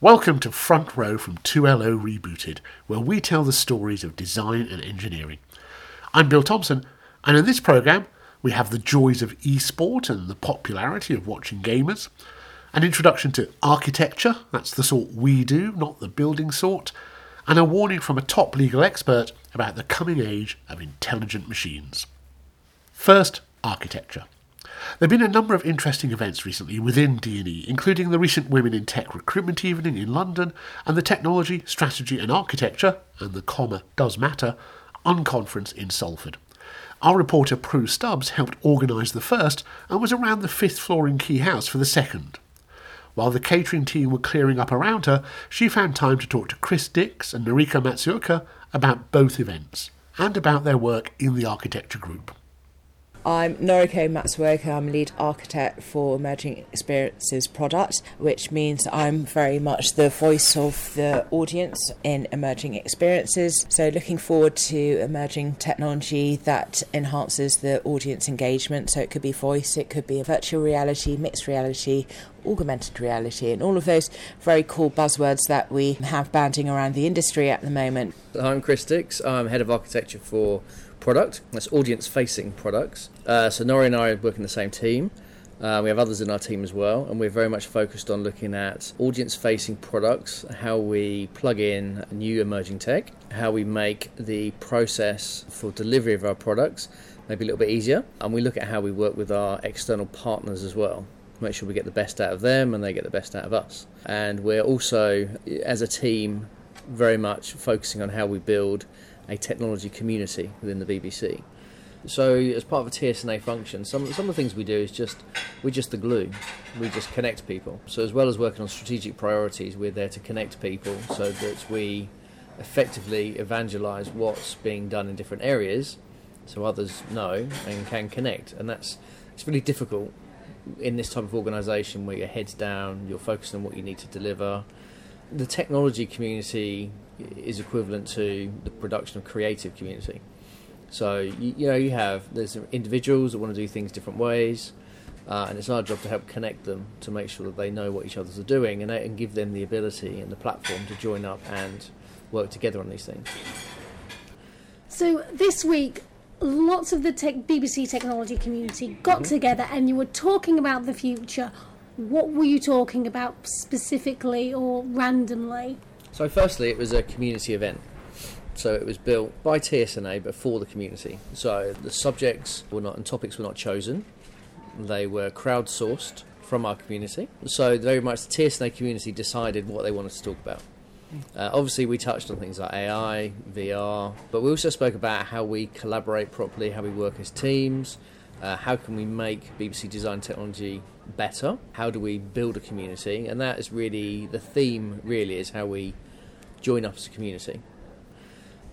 Welcome to Front Row from 2LO Rebooted, where we tell the stories of design and engineering. I'm Bill Thompson, and in this programme, we have the joys of e-sport and the popularity of watching gamers, an introduction to architecture, that's the sort we do, not the building sort, and a warning from a top legal expert about the coming age of intelligent machines. First, architecture. There have been a number of interesting events recently within D&E, including the recent Women in Tech recruitment evening in London and the Technology, Strategy and Architecture, and the comma does matter, unconference in Salford. Our reporter Prue Stubbs helped organise the first and was around the fifth floor in Quay House for the second. While the catering team were clearing up around her, she found time to talk to Chris Dix and Noriko Matsuoka about both events and about their work in the architecture group. I'm Noriko Matsuoka. I'm lead architect for Emerging Experiences product, which means I'm very much the voice of the audience in emerging experiences. So, looking forward to emerging technology that enhances the audience engagement. So, it could be voice, it could be virtual reality, mixed reality, augmented reality, and all of those very cool buzzwords that we have banding around the industry at the moment. I'm Chris Dix. I'm head of architecture for product. That's audience facing products. Uh, so Nori and I work in the same team. Uh, we have others in our team as well, and we're very much focused on looking at audience facing products, how we plug in new emerging tech, how we make the process for delivery of our products maybe a little bit easier, and we look at how we work with our external partners as well. Make sure we get the best out of them and they get the best out of us. And we're also, as a team, very much focusing on how we build a technology community within the BBC. So, as part of a TSNA function, some some of the things we do is just we're just the glue. We just connect people. So, as well as working on strategic priorities, we're there to connect people so that we effectively evangelise what's being done in different areas, so others know and can connect. And that's it's really difficult in this type of organisation where your head's down, you're focused on what you need to deliver. The technology community is equivalent to the production of creative community. So you, you know you have there's individuals that want to do things different ways, uh, and it's our job to help connect them to make sure that they know what each others are doing and, and give them the ability and the platform to join up and work together on these things. So this week, lots of the tech, BBC technology community got mm-hmm. together, and you were talking about the future. What were you talking about specifically or randomly? So, firstly, it was a community event. So it was built by TSNA, but for the community. So the subjects were not and topics were not chosen; they were crowdsourced from our community. So very much the TSNA community decided what they wanted to talk about. Uh, obviously, we touched on things like AI, VR, but we also spoke about how we collaborate properly, how we work as teams, uh, how can we make BBC design technology better, how do we build a community, and that is really the theme. Really, is how we join up as a community.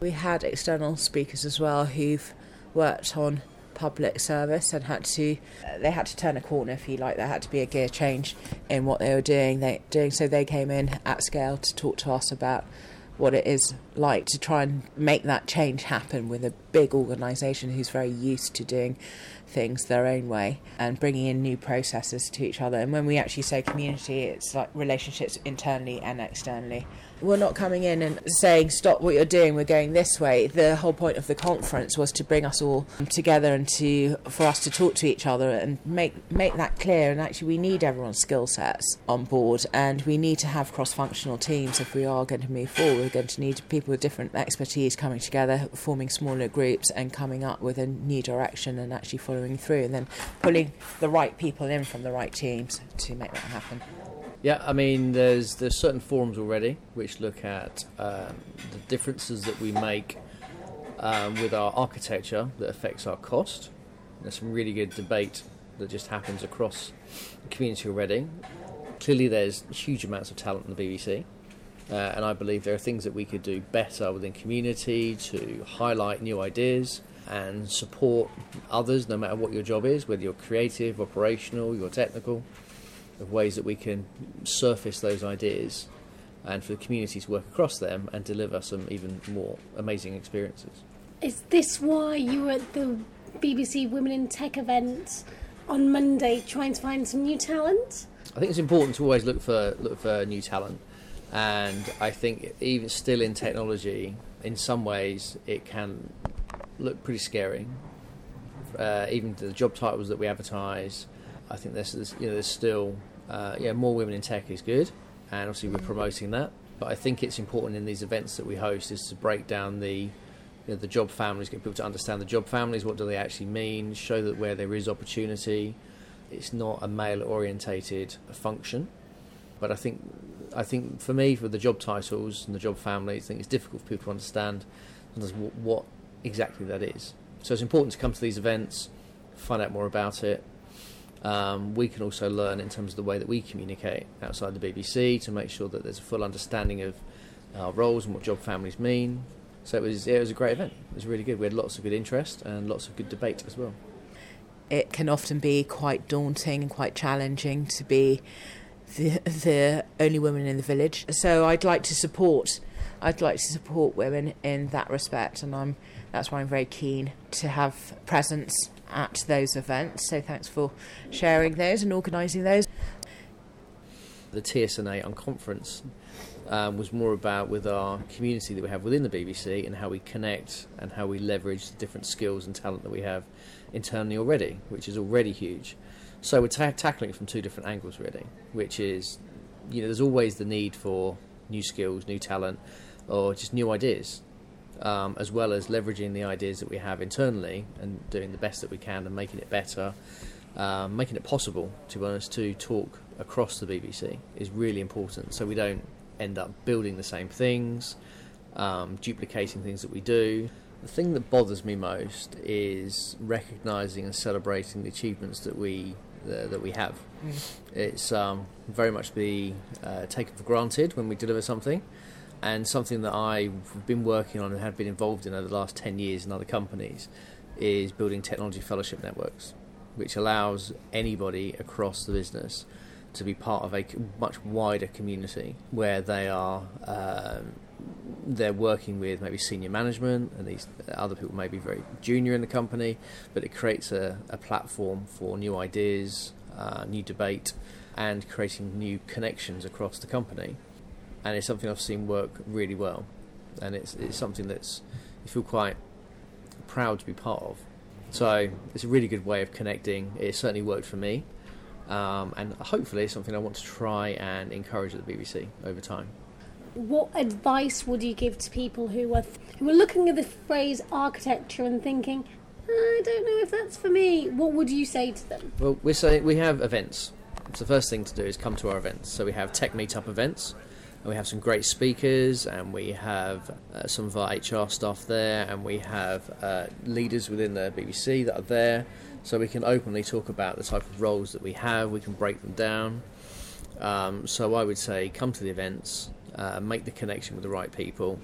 We had external speakers as well who've worked on public service and had to uh, they had to turn a corner if you like there had to be a gear change in what they were doing they doing so they came in at scale to talk to us about what it is like to try and make that change happen with a big organisation who's very used to doing things their own way and bringing in new processes to each other. And when we actually say community, it's like relationships internally and externally we're not coming in and saying stop what you're doing we're going this way. The whole point of the conference was to bring us all together and to for us to talk to each other and make make that clear. And actually we need everyone's skill sets on board and we need to have cross-functional teams if we are going to move forward. We're going to need people with different expertise coming together forming smaller groups and coming up with a new direction and actually following through and then pulling the right people in from the right teams to make that happen yeah, I mean, there's there's certain forums already which look at um, the differences that we make um, with our architecture that affects our cost. There's some really good debate that just happens across the community already. Clearly, there's huge amounts of talent in the BBC, uh, and I believe there are things that we could do better within community to highlight new ideas and support others, no matter what your job is, whether you're creative, operational, you're technical of ways that we can surface those ideas and for the community to work across them and deliver some even more amazing experiences. Is this why you were at the BBC Women in Tech event on Monday trying to find some new talent? I think it's important to always look for look for new talent. And I think even still in technology, in some ways, it can look pretty scary. Uh, even the job titles that we advertise, I think there's, there's you know there's still uh, yeah more women in tech is good, and obviously we're promoting that. But I think it's important in these events that we host is to break down the you know, the job families, get people to understand the job families. What do they actually mean? Show that where there is opportunity, it's not a male orientated function. But I think I think for me, for the job titles and the job families, I think it's difficult for people to understand what exactly that is. So it's important to come to these events, find out more about it. Um, we can also learn in terms of the way that we communicate outside the BBC to make sure that there's a full understanding of our roles and what job families mean. So it was, it was a great event. It was really good. We had lots of good interest and lots of good debate as well. It can often be quite daunting and quite challenging to be the, the only woman in the village. So I'd like to support I'd like to support women in that respect, and I'm that's why I'm very keen to have presence at those events. So thanks for sharing those and organising those. The TSNA Unconference um, was more about with our community that we have within the BBC and how we connect and how we leverage the different skills and talent that we have internally already, which is already huge. So we're ta- tackling it from two different angles, really, which is, you know, there's always the need for new skills, new talent, or just new ideas um, as well as leveraging the ideas that we have internally and doing the best that we can and making it better, um, making it possible, to be honest, to talk across the BBC is really important. So we don't end up building the same things, um, duplicating things that we do. The thing that bothers me most is recognising and celebrating the achievements that we uh, that we have. Mm. It's um, very much be uh, taken for granted when we deliver something and something that I've been working on and have been involved in over the last 10 years in other companies is building technology fellowship networks, which allows anybody across the business to be part of a much wider community where they are um, they're working with maybe senior management and these other people may be very junior in the company, but it creates a, a platform for new ideas, uh, new debate, and creating new connections across the company and it's something I've seen work really well, and it's it's something that's you feel quite proud to be part of. So it's a really good way of connecting. It certainly worked for me, um, and hopefully it's something I want to try and encourage at the BBC over time. What advice would you give to people who are th- who are looking at the phrase architecture and thinking, I don't know if that's for me? What would you say to them? Well, we say we have events. So the first thing to do is come to our events. So we have tech meetup events we have some great speakers, and we have uh, some of our HR staff there, and we have uh, leaders within the BBC that are there, so we can openly talk about the type of roles that we have. We can break them down. Um, so I would say come to the events, uh, make the connection with the right people,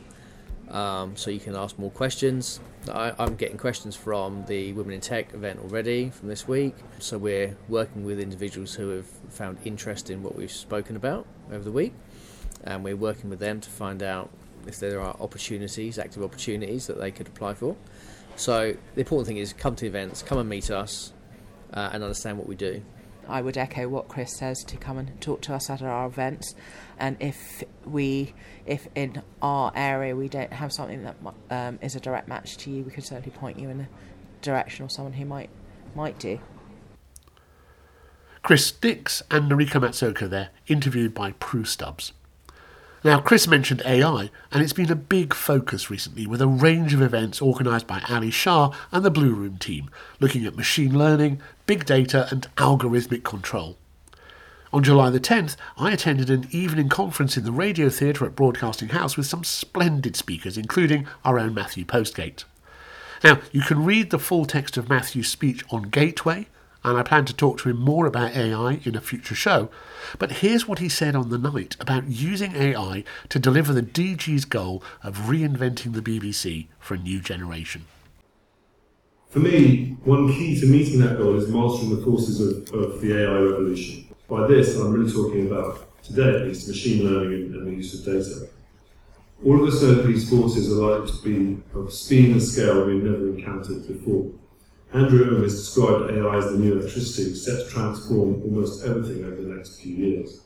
um, so you can ask more questions. I, am getting questions from the Women in Tech event already from this week. So we're working with individuals who have found interest in what we've spoken about over the week and we're working with them to find out if there are opportunities, active opportunities that they could apply for. So the important thing is come to events, come and meet us, uh, and understand what we do. I would echo what Chris says to come and talk to us at our events, and if we, if in our area we don't have something that um, is a direct match to you, we could certainly point you in a direction or someone who might might do. Chris Dix and Noriko Matsuoka there, interviewed by Prue Stubbs. Now, Chris mentioned AI, and it's been a big focus recently with a range of events organised by Ali Shah and the Blue Room team, looking at machine learning, big data, and algorithmic control. On July the 10th, I attended an evening conference in the Radio Theatre at Broadcasting House with some splendid speakers, including our own Matthew Postgate. Now, you can read the full text of Matthew's speech on Gateway, and I plan to talk to him more about AI in a future show. But here's what he said on the night about using AI to deliver the DG's goal of reinventing the BBC for a new generation. For me, one key to meeting that goal is mastering the forces of, of the AI revolution. By this, I'm really talking about, today at least, machine learning and, and the use of data. All of us know that these forces are likely to be of speed and scale we've never encountered before. Andrew Ng has described AI as the new electricity set to transform almost everything over the next few years.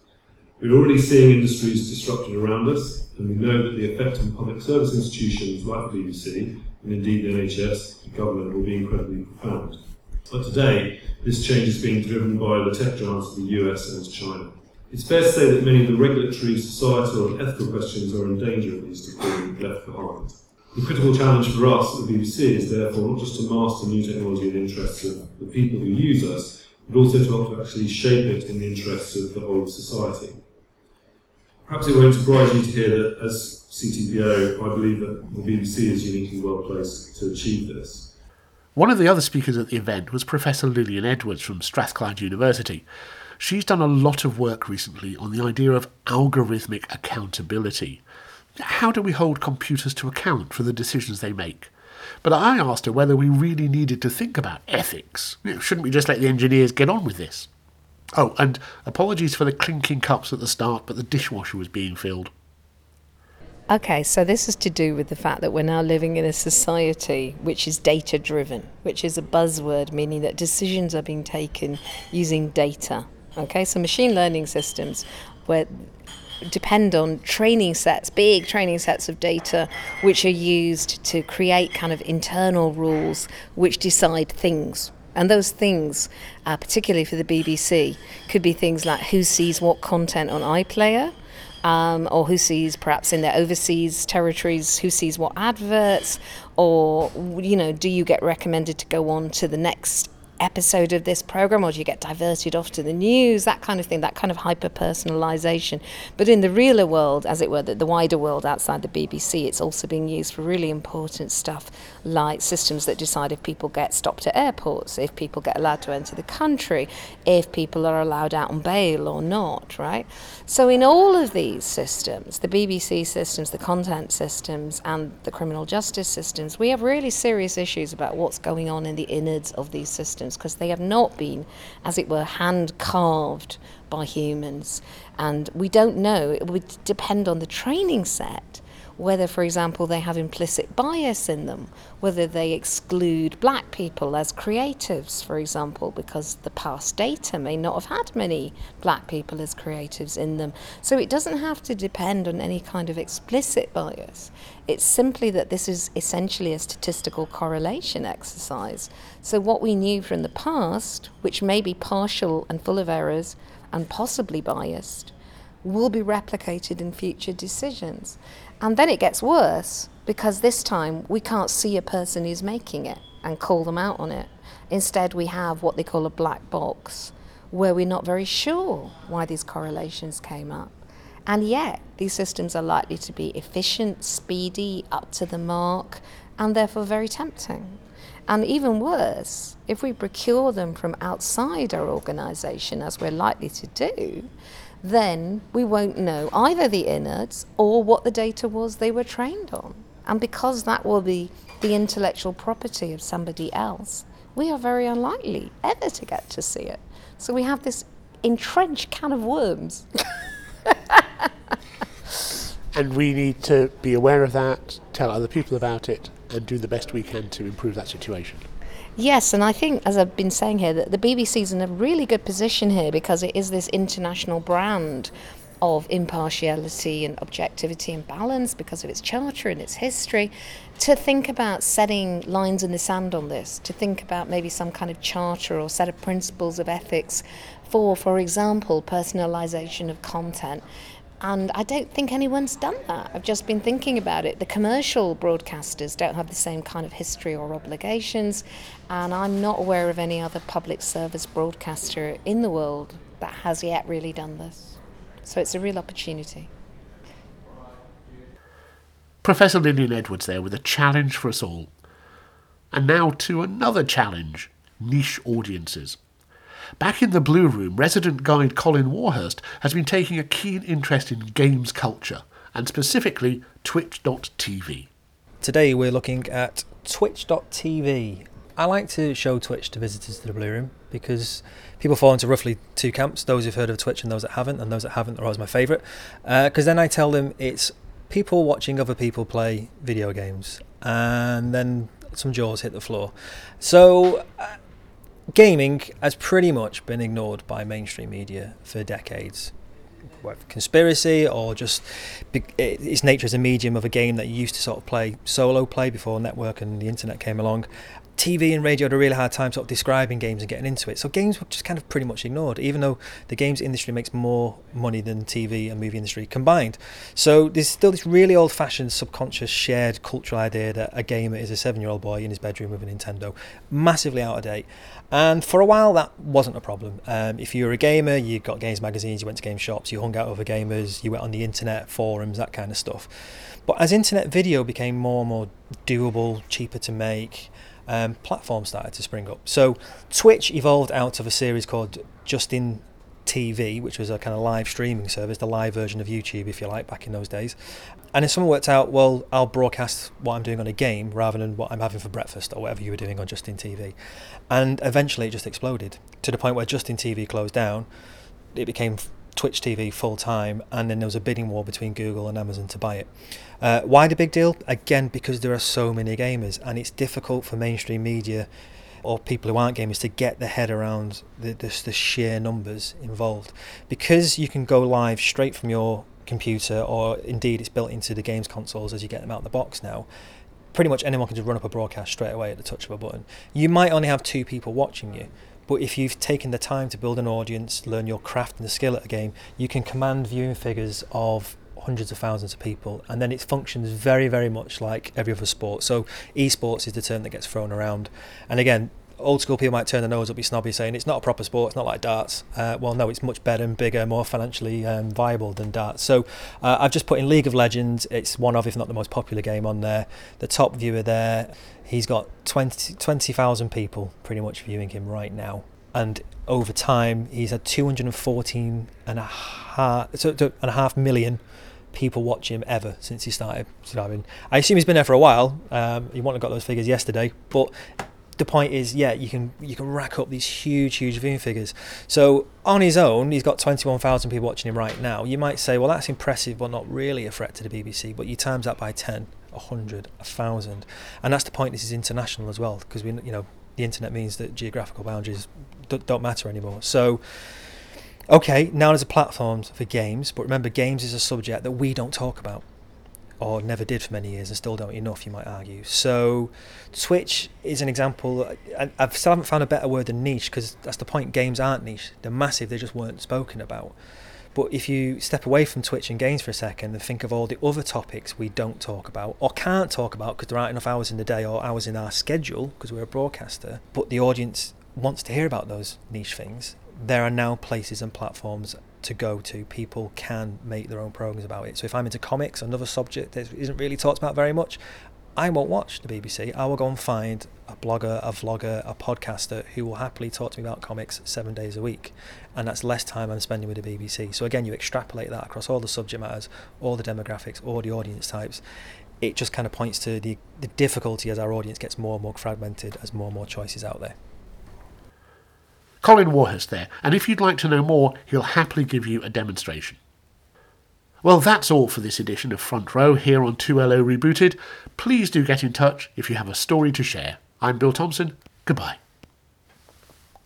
We're already seeing industries disrupted around us, and we know that the effect on public service institutions like the BBC, and indeed the NHS, the government, will be incredibly profound. But today, this change is being driven by the tech giants of the US and China. It's fair to say that many of the regulatory, societal, and ethical questions are in danger of least of being left behind. The critical challenge for us at the BBC is therefore not just to master new technology in the interests of the people who use us, but also to help to actually shape it in the interests of the whole of society. Perhaps it won't surprise you to hear that as CTPO, I believe that the BBC is uniquely well placed to achieve this. One of the other speakers at the event was Professor Lilian Edwards from Strathclyde University. She's done a lot of work recently on the idea of algorithmic accountability. How do we hold computers to account for the decisions they make? But I asked her whether we really needed to think about ethics. You know, shouldn't we just let the engineers get on with this? Oh, and apologies for the clinking cups at the start, but the dishwasher was being filled. Okay, so this is to do with the fact that we're now living in a society which is data driven, which is a buzzword meaning that decisions are being taken using data. Okay, so machine learning systems where depend on training sets, big training sets of data, which are used to create kind of internal rules which decide things. And those things, uh, particularly for the BBC, could be things like who sees what content on iPlayer, um, or who sees perhaps in their overseas territories who sees what adverts, or you know, do you get recommended to go on to the next episode of this program or do you get diverted off to the news? That kind of thing that kind of hyper personalization but in the realer world as it were the, the wider world outside the BBC it's also being used for really important stuff like systems that decide if people get stopped at airports if people get allowed to enter the country if people are allowed out on bail or not right? So in all of these systems the BBC systems the content systems and the criminal justice systems we have really serious issues about what's going on in the innards of these systems because they have not been, as it were, hand carved by humans. And we don't know, it would depend on the training set whether, for example, they have implicit bias in them, whether they exclude black people as creatives, for example, because the past data may not have had many black people as creatives in them. So it doesn't have to depend on any kind of explicit bias. It's simply that this is essentially a statistical correlation exercise. So what we knew from the past, which may be partial and full of errors and possibly biased, will be replicated in future decisions. And then it gets worse because this time we can't see a person who's making it and call them out on it. Instead, we have what they call a black box where we're not very sure why these correlations came up. And yet, these systems are likely to be efficient, speedy, up to the mark, and therefore very tempting. And even worse, if we procure them from outside our organisation, as we're likely to do, then we won't know either the innards or what the data was they were trained on. And because that will be the intellectual property of somebody else, we are very unlikely ever to get to see it. So we have this entrenched can of worms. and we need to be aware of that, tell other people about it, and do the best we can to improve that situation. Yes, and I think, as I've been saying here, that the BBC is in a really good position here because it is this international brand of impartiality and objectivity and balance because of its charter and its history. To think about setting lines in the sand on this, to think about maybe some kind of charter or set of principles of ethics for, for example, personalisation of content and I don't think anyone's done that. I've just been thinking about it. The commercial broadcasters don't have the same kind of history or obligations, and I'm not aware of any other public service broadcaster in the world that has yet really done this. So it's a real opportunity. Professor Lilian Edwards there with a challenge for us all. And now to another challenge niche audiences. Back in the Blue Room, resident guide Colin Warhurst has been taking a keen interest in games culture, and specifically Twitch.tv. Today we're looking at Twitch.tv. I like to show Twitch to visitors to the Blue Room because people fall into roughly two camps those who've heard of Twitch and those that haven't, and those that haven't are always my favourite. Because uh, then I tell them it's people watching other people play video games, and then some jaws hit the floor. So. Gaming has pretty much been ignored by mainstream media for decades. whether conspiracy or just its nature as a medium of a game that you used to sort of play solo play before network and the internet came along. TV and radio had a really hard time sort of describing games and getting into it. So games were just kind of pretty much ignored, even though the games industry makes more money than TV and movie industry combined. So there's still this really old-fashioned, subconscious, shared cultural idea that a gamer is a seven-year-old boy in his bedroom with a Nintendo, massively out of date. And for a while, that wasn't a problem. Um, if you were a gamer, you got games magazines, you went to game shops, you hung out with other gamers, you went on the internet, forums, that kind of stuff. But as internet video became more and more doable, cheaper to make, um, platforms started to spring up. So Twitch evolved out of a series called Justin TV, which was a kind of live streaming service, the live version of YouTube, if you like, back in those days. And if someone worked out, well, I'll broadcast what I'm doing on a game rather than what I'm having for breakfast or whatever you were doing on Justin TV. And eventually it just exploded to the point where Justin TV closed down. It became Twitch TV full time, and then there was a bidding war between Google and Amazon to buy it. Uh, why the big deal? Again, because there are so many gamers, and it's difficult for mainstream media or people who aren't gamers to get their head around the, the, the sheer numbers involved. Because you can go live straight from your computer, or indeed it's built into the games consoles as you get them out of the box now. Pretty much anyone can just run up a broadcast straight away at the touch of a button. You might only have two people watching you, but if you've taken the time to build an audience, learn your craft and the skill at a game, you can command viewing figures of hundreds of thousands of people, and then it functions very, very much like every other sport. So, esports is the term that gets thrown around, and again, old school people might turn their nose up, be snobby, saying it's not a proper sport, it's not like darts. Uh, well, no, it's much better and bigger, more financially um, viable than darts. So, uh, I've just put in League of Legends. It's one of, if not the most popular game on there. The top viewer there, he's got 20 20,000 people pretty much viewing him right now. And over time, he's had 214 and a half, so, so- and a half million people watch him ever since he started. I assume he's been there for a while. Um, he wouldn't have got those figures yesterday, but the point is, yeah, you can you can rack up these huge, huge viewing figures. So on his own, he's got 21,000 people watching him right now. You might say, well, that's impressive, but not really a threat to the BBC. But you times that by 10, 100, 1,000, and that's the point. This is international as well, because we, you know, the internet means that geographical boundaries don't matter anymore. So. Okay, now there's a platform for games, but remember, games is a subject that we don't talk about, or never did for many years, and still don't enough, you might argue. So, Twitch is an example. I, I still haven't found a better word than niche, because that's the point. Games aren't niche; they're massive. They just weren't spoken about. But if you step away from Twitch and games for a second and think of all the other topics we don't talk about or can't talk about because there aren't enough hours in the day or hours in our schedule because we're a broadcaster, but the audience wants to hear about those niche things, there are now places and platforms to go to. People can make their own programs about it. So if I'm into comics, another subject that isn't really talked about very much, I won't watch the BBC. I will go and find a blogger, a vlogger, a podcaster who will happily talk to me about comics seven days a week. And that's less time I'm spending with the BBC. So again, you extrapolate that across all the subject matters, all the demographics, all the audience types. It just kind of points to the, the difficulty as our audience gets more and more fragmented as more and more choices out there. Colin Warhurst there, and if you'd like to know more, he'll happily give you a demonstration. Well, that's all for this edition of Front Row here on 2LO Rebooted. Please do get in touch if you have a story to share. I'm Bill Thompson. Goodbye.